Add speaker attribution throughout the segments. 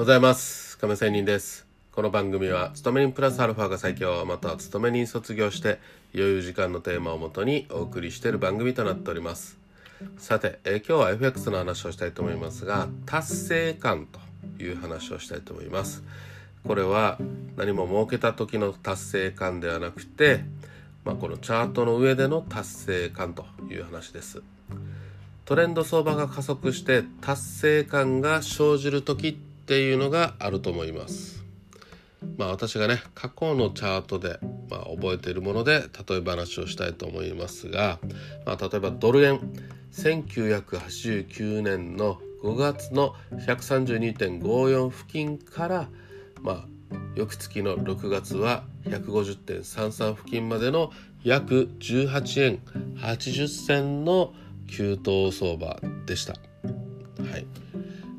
Speaker 1: ございます。亀仙人です。この番組は勤め人プラスアルファが最強または勤め人卒業して余裕時間のテーマをもとにお送りしている番組となっております。さて、え今日は FX の話をしたいと思いますが達成感という話をしたいと思います。これは何も儲けた時の達成感ではなくて、まあ、このチャートの上での達成感という話です。トレンド相場が加速して達成感が生じる時っていうのがあると思いますまあ私がね過去のチャートで、まあ、覚えているもので例え話をしたいと思いますが、まあ、例えばドル円1989年の5月の132.54付近からまあ翌月の6月は150.33付近までの約18円80銭の急騰相場でした。はい、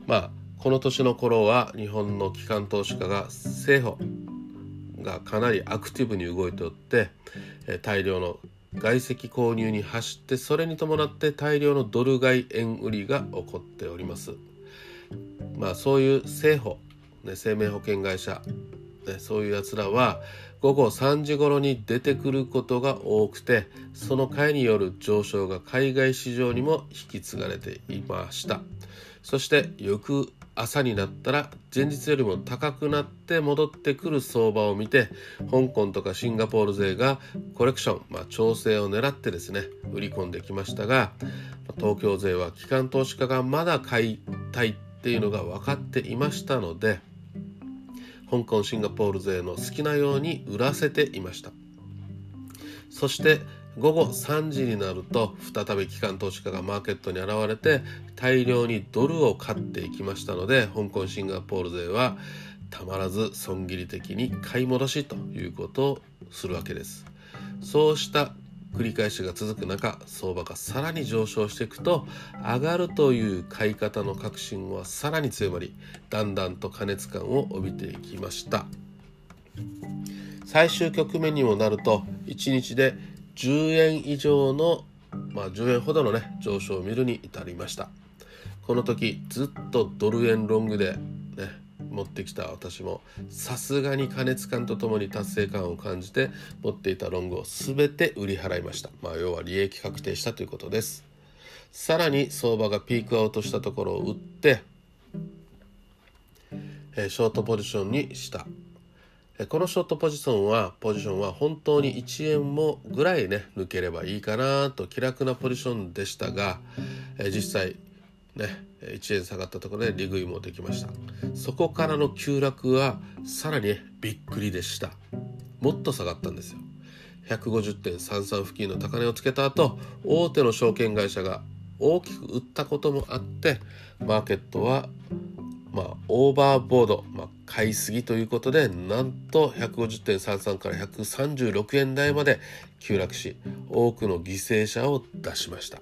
Speaker 1: まあこの年の頃は日本の機関投資家が政府がかなりアクティブに動いておって大量の外籍購入に走ってそれに伴って大量のドル買い円売りが起こっております。まあそういう政府、ね、生命保険会社、ね、そういうやつらは午後3時頃に出てくることが多くてその買いによる上昇が海外市場にも引き継がれていましたそして翌朝になったら前日よりも高くなって戻ってくる相場を見て香港とかシンガポール勢がコレクション、まあ、調整を狙ってですね売り込んできましたが東京勢は機関投資家がまだ買いたいっていうのが分かっていましたので香港シンガポール勢の好きなように売らせていました。そして午後3時になると再び機関投資家がマーケットに現れて大量にドルを買っていきましたので香港シンガポール勢はたまらず損切り的に買い戻しということをするわけです。そうした繰り返しが続く中相場がさらに上昇していくと上がるという買い方の確信はさらに強まりだんだんと過熱感を帯びていきました。最終局面にもなると1日で10円以上の、まあ、10円ほどのね上昇を見るに至りました。この時ずっとドル円ロングでね持ってきた私もさすがに加熱感とともに達成感を感じて持っていたロングを全て売り払いました。まあ要は利益確定したということです。さらに相場がピークアウトしたところを売って、えショートポジションにした。このショートポジションはポジションは本当に1円もぐらいね抜ければいいかなと気楽なポジションでしたが、え実際ね1円下がったところで利食いもできました。そこからの急落はさらに、びっくりでした。もっと下がったんですよ。150.33付近の高値をつけた後大手の証券会社が大きく売ったこともあってマーケットはまあ、オーバーボード、まあ、買いすぎということでなんと150.33から136円台まで急落し多くの犠牲者を出しました。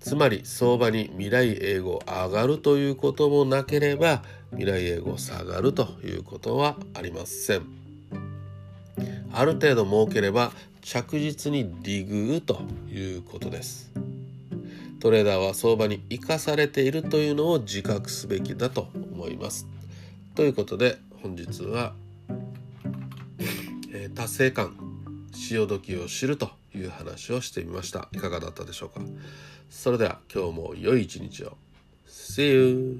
Speaker 1: つまり相場に未来英語上がるということもなければ未来英語下がるということはありません。ある程度儲ければ着実に利食うということです。トレーダーは相場に生かされているというのを自覚すべきだと思います。ということで本日は、えー、達成感潮時を知るという話をしてみました。いかがだったでしょうかそれでは今日も良い一日を。See you!